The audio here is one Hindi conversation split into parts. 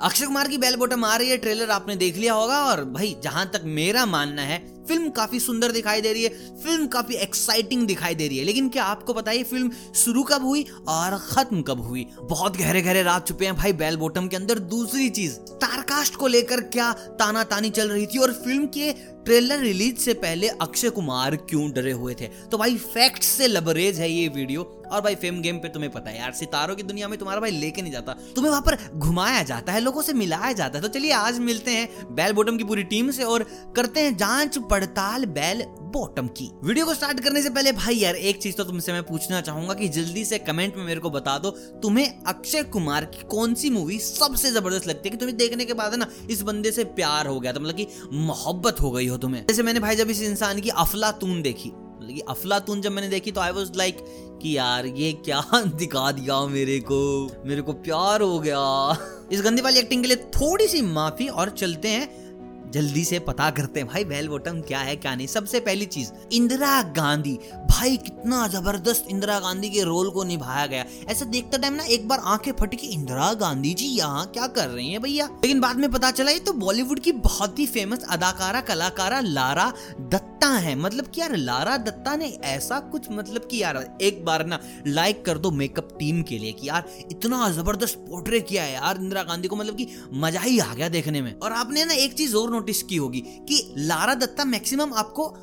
अक्षय कुमार की बेल बॉटम आ रही है ट्रेलर आपने देख लिया होगा और भाई, जहाँ तक मेरा मानना है फ़िल्म काफ़ी सुंदर दिखाई दे रही है, फ़िल्म काफ़ी एक्साइटिंग दिखाई दे रही है। लेकिन क्या आपको पता है फ़िल्म शुरू कब हुई और खत्म कब हुई? बहुत गहरे गहरे रात छुपे हैं भाई बेल बॉटम के अंदर। दूसरी चीज़ स्टारकास्ट को लेकर क्या ताना तानी चल रही थी और फ़िल्म के ट्रेलर रिलीज़ से पहले अक्षय कुमार क्यों डरे हुए थे? तो भाई फैक्ट से लबरेज है ये वीडियो और भाई फेम गेम पे तुम्हें पता है यार, सितारों की दुनिया में तुम्हारा भाई लेके नहीं जाता। तुम्हें वहाँ पर घुमाया जाता है, लोगों से मिलाया जाता है। तो चलिए, आज मिलते हैं बेल बॉटम की पूरी टीम से और करते हैं जाँच पड़ताल बेल बॉटम की। वीडियो को स्टार्ट करने से पहले भाई यार, एक चीज़ तो तुमसे मैं पूछना चाहूँगा कि जल्दी से कमेंट में मेरे को बता दो, तुम्हें अक्षय कुमार की कौन सी मूवी सबसे ज़बरदस्त लगती है? कि तुम्हें देखने के बाद ना, इस बंदे से प्यार हो गया था मतलब कि मोहब्बत हो गई हो तुम्हें। जैसे मैंने भाई जब इस इंसान की अफलातून देखी मतलब अफलातून जब मैंने देखी तो आई वॉज़ लाइक कि यार, ये क्या दिखा दिया मेरे को मेरे को प्यार हो गया। इस गंदी वाली एक्टिंग के लिए थोड़ी सी माफ़ी और चलते हैं जल्दी से पता करते हैं, भाई, बेल बॉटम क्या है, क्या नहीं। सबसे पहली चीज़, इंदिरा गांधी। भाई, कितना ज़बरदस्त इंदिरा गांधी के रोल को निभाया गया। ऐसा देखते टाइम ना, एक बार आँखें फटकी, इंदिरा गांधी जी यहाँ क्या कर रही है भैया? लेकिन बाद में पता चला, ये तो बॉलीवुड की बहुत ही फ़ेमस अदाकारा, कलाकारा लारा दत्ता है? मतलब कि यार, लारा दत्ता ने ऐसा कुछ मतलब कि यार, एक बार ना लाइक कर दो मेकअप टीम के लिए कि यार, इतना ज़बरदस्त पोर्ट्रे किया है यार इंदिरा गांधी को मतलब कि मज़ा ही आ गया देखने में। और आपने ना एक चीज़ और नोटिस की होगी कि लारा दत्ता मैक्सिमम आपको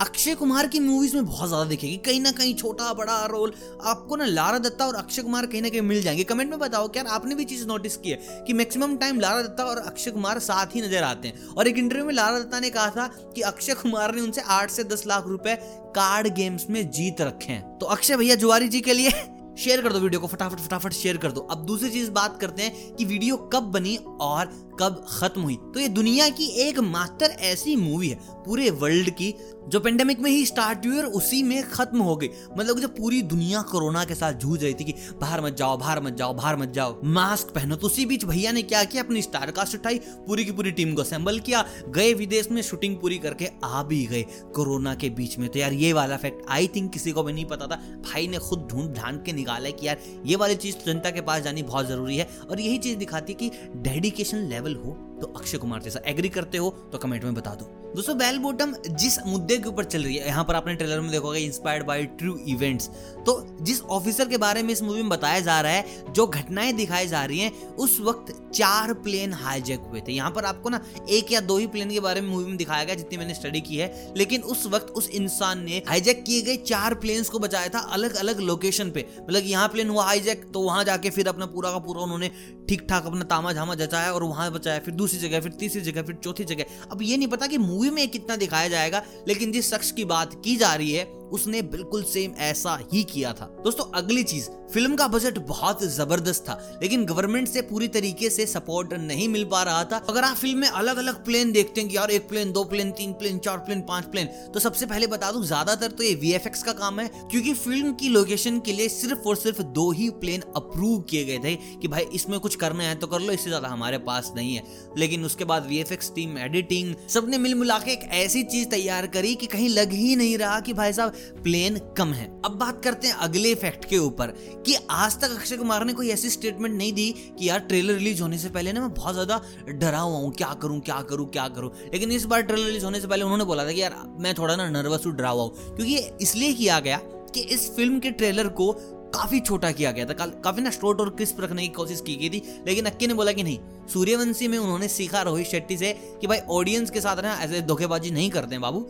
अक्षय कुमार की मूवीज़ में बहुत ज़्यादा दिखेगी। कहीं ना कहीं छोटा, बड़ा रोल आपको ना लारा दत्ता और अक्षय कुमार कहीं ना कहीं मिल जाएँगे। कमेंट में बताओ क्या आपने भी चीज़ नोटिस की है कि मैक्सिमम टाइम लारा दत्ता और अक्षय कुमार साथ ही नज़र आते हैं। और एक इंटरव्यू में लारा दत्ता ने कहा था कि अक्षय कुमार ने उनसे आठ से दस लाख रुपए कार्ड गेम्स में जीत रखे हैं। तो अक्षय भैया, जुआरी जी के लिए शेयर कर दो वीडियो को, फटाफट फटाफट शेयर कर दो। अब दूसरी चीज़ बात करते हैं कि वीडियो कब बनी और कब खत्म हुई? तो ये दुनिया की एक मात्र ऐसी मूवी है, पूरे वर्ल्ड की, जो पेंडेमिक में ही स्टार्ट हुई और उसी में खत्म हो गई। मतलब जब पूरी दुनिया कोरोना के साथ जूझ रही थी कि बाहर मत जाओ, बाहर मत जाओ, बाहर मत जाओ मास्क पहनो तो उसी बीच भैया ने क्या किया? अपनी स्टार कास्ट उठाई, पूरी की पूरी टीम को असेंबल किया, गए विदेश में शूटिंग पूरी करके आ भी गए कोरोना के बीच में। तो यार ये वाला फैक्ट आई थिंक किसी को भी नहीं पता था। भाई ने खुद ढूंढ ढांड के निकाला कि यार ये वाली चीज़ जनता के पास जानी बहुत ज़रूरी है। और यही चीज़ दिखाती है कि डेडिकेशन लेवल हो तो अक्षय कुमार जैसा एग्री करते हो तो कमेंट में बता दो। दोस्तों बेल बॉटम जिस मुद्दे के ऊपर चल रही है, यहाँ पर आपने ट्रेलर में देखोगे इंस्पायर्ड बाय ट्रू इवेंट्स तो जिस ऑफिसर के बारे में इस मूवी में बताया जा रहा है, जो घटनाएँ दिखाई जा रही हैं, उस वक्त चार प्लेन हाईजैक हुए थे। यहाँ पर आपको ना, एक या दो ही प्लेन के बारे में मूवी में दिखाया गया, जितनी मैंने स्टडी की है। लेकिन उस वक्त उस इंसान ने हाईजैक किए गए चार प्लेन्स को बचाया था अलग अलग लोकेशन पे। मतलब यहाँ प्लेन हुआ हाईजैक तो वहाँ जाके फिर अपना पूरा का पूरा उन्होंने ठीक ठाक अपना तामा झामा जचाया और वहाँ बचाया, फिर दूसरी जगह, फिर तीसरी जगह, फिर चौथी जगह। अब ये नहीं पता कि मूवी में कितना दिखाया जाएगा लेकिन जिस शख्स की बात की जा रही है उसने बिल्कुल सेम ऐसा ही किया था। दोस्तों, अगली चीज़ फ़िल्म का बजट बहुत ज़बरदस्त था, लेकिन गवर्नमेंट से पूरी तरीके से सपोर्ट नहीं मिल पा रहा था। अगर आप फ़िल्म में अलग अलग प्लेन देखते हैं कि यार एक प्लेन दो प्लेन तीन प्लेन चार प्लेन पाँच प्लेन तो सबसे पहले बता दूँ, ज़्यादातर तो ये वी का काम है, क्योंकि फ़िल्म की लोकेशन के लिए सिर्फ़ और सिर्फ़ दो ही प्लेन अप्रूव किए गए थे कि भाई इसमें कुछ करना है तो कर लो, इससे ज़्यादा हमारे पास नहीं है। लेकिन उसके बाद वीएफएक्स टीम एडिटिंग सबने मिल मिला के एक ऐसी चीज़ तैयार करी कि कहीं लग ही नहीं रहा कि भाई साहब प्लेन कम है। अब बात करते हैं अगले फैक्ट के ऊपर कि आज तक अक्षय कुमार ने कोई ऐसी स्टेटमेंट नहीं दी कि यार ट्रेलर रिलीज़ होने से पहले ना मैं बहुत ज़्यादा डरा हुआ हूँ। क्या करूँ क्या करूँ क्या करूँ? लेकिन इस बार ट्रेलर रिलीज़ होने से पहले उन्होंने बोला था कि यार मैं थोड़ा ना नर्वस हूँ डरा हुआ हूँ। क्योंकि इसलिए किया गया कि इस फ़िल्म के ट्रेलर को काफ़ी छोटा किया गया था। का, काफ़ी ना स्टोट और क्रिस्प रखने की कोशिश की गई थी लेकिन अक्की ने बोला कि नहीं। सूर्यवंशी में उन्होंने सीखा रोहित शेट्टी से कि भाई ऑडियंस के साथ ना ऐसे धोखेबाजी नहीं करते बाबू।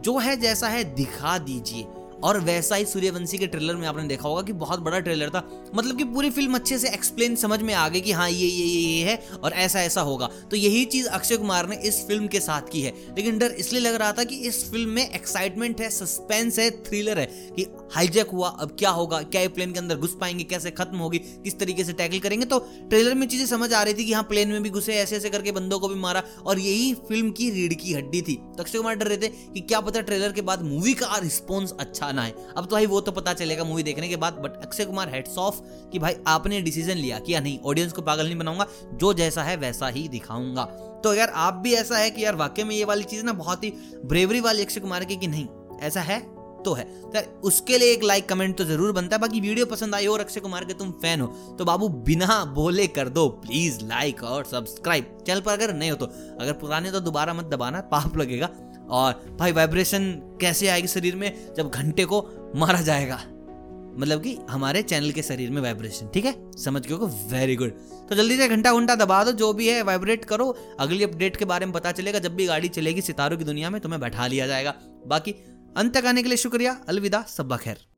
जो है जैसा है दिखा दीजिए। और वैसा ही सूर्यवंशी के ट्रेलर में आपने देखा होगा कि बहुत बड़ा ट्रेलर था। मतलब कि पूरी फ़िल्म अच्छे से एक्सप्लेन समझ में आ गई कि हाँ ये ये ये ये है और ऐसा ऐसा होगा। तो यही चीज़ अक्षय कुमार ने इस फ़िल्म के साथ की है। लेकिन डर इसलिए लग रहा था कि इस फ़िल्म में एक्साइटमेंट है सस्पेंस है थ्रिलर है कि हाईजैक हुआ, अब क्या होगा? क्या ये प्लेन के अंदर घुस पाएँगे? कैसे खत्म होगी? किस तरीके से टैकल करेंगे? तो ट्रेलर में चीज़ें समझ आ रही थी कि हाँ प्लेन में भी घुसे, ऐसे ऐसे करके बंदों को भी मारा और यही फ़िल्म की रीढ़ की हड्डी थी। तो अक्षय कुमार डर रहे थे कि क्या पता ट्रेलर के बाद मूवी का रिस्पॉन्स अच्छा ना है। अब तो भाई वो तो पता चलेगा मूवी देखने के बाद but Akshay Kumar heads off कि भाई आपने डिसीज़न लिया कि नहीं ऑडियंस को पागल नहीं बनाऊँगा, जो जैसा है वैसा ही दिखाऊँगा। तो अगर आप भी ऐसा है कि यार वाकई में ये वाली चीज़ ना बहुत ही ब्रेवरी वाली अक्षय कुमार की कि नहीं, ऐसा है? तो है। तो उसके लिए एक लाइक कमेंट तो ज़रूर बनता है, बाकी वीडियो पसंद आई हो और अक्षय कुमार के तुम फ़ैन हो तो बाबू बिना बोले कर दो प्लीज़ लाइक और सब्सक्राइब चैनल पर अगर नहीं हो तो अगर पुराने तो दोबारा मत दबाना, पाप लगेगा। और भाई वाइब्रेशन कैसे आएगी शरीर में? जब घंटे को मारा जाएगा। मतलब कि हमारे चैनल के शरीर में वाइब्रेशन ठीक है? समझ गए वेरी गुड तो जल्दी से घंटा घंटा दबा दो, जो भी है वाइब्रेट करो। अगली अपडेट के बारे में पता चलेगा। जब भी गाड़ी चलेगी सितारों की दुनिया में, तुम्हें बैठा लिया जाएगा। बाकी अंत तक आने के लिए शुक्रिया। अलविदा, सब खैर।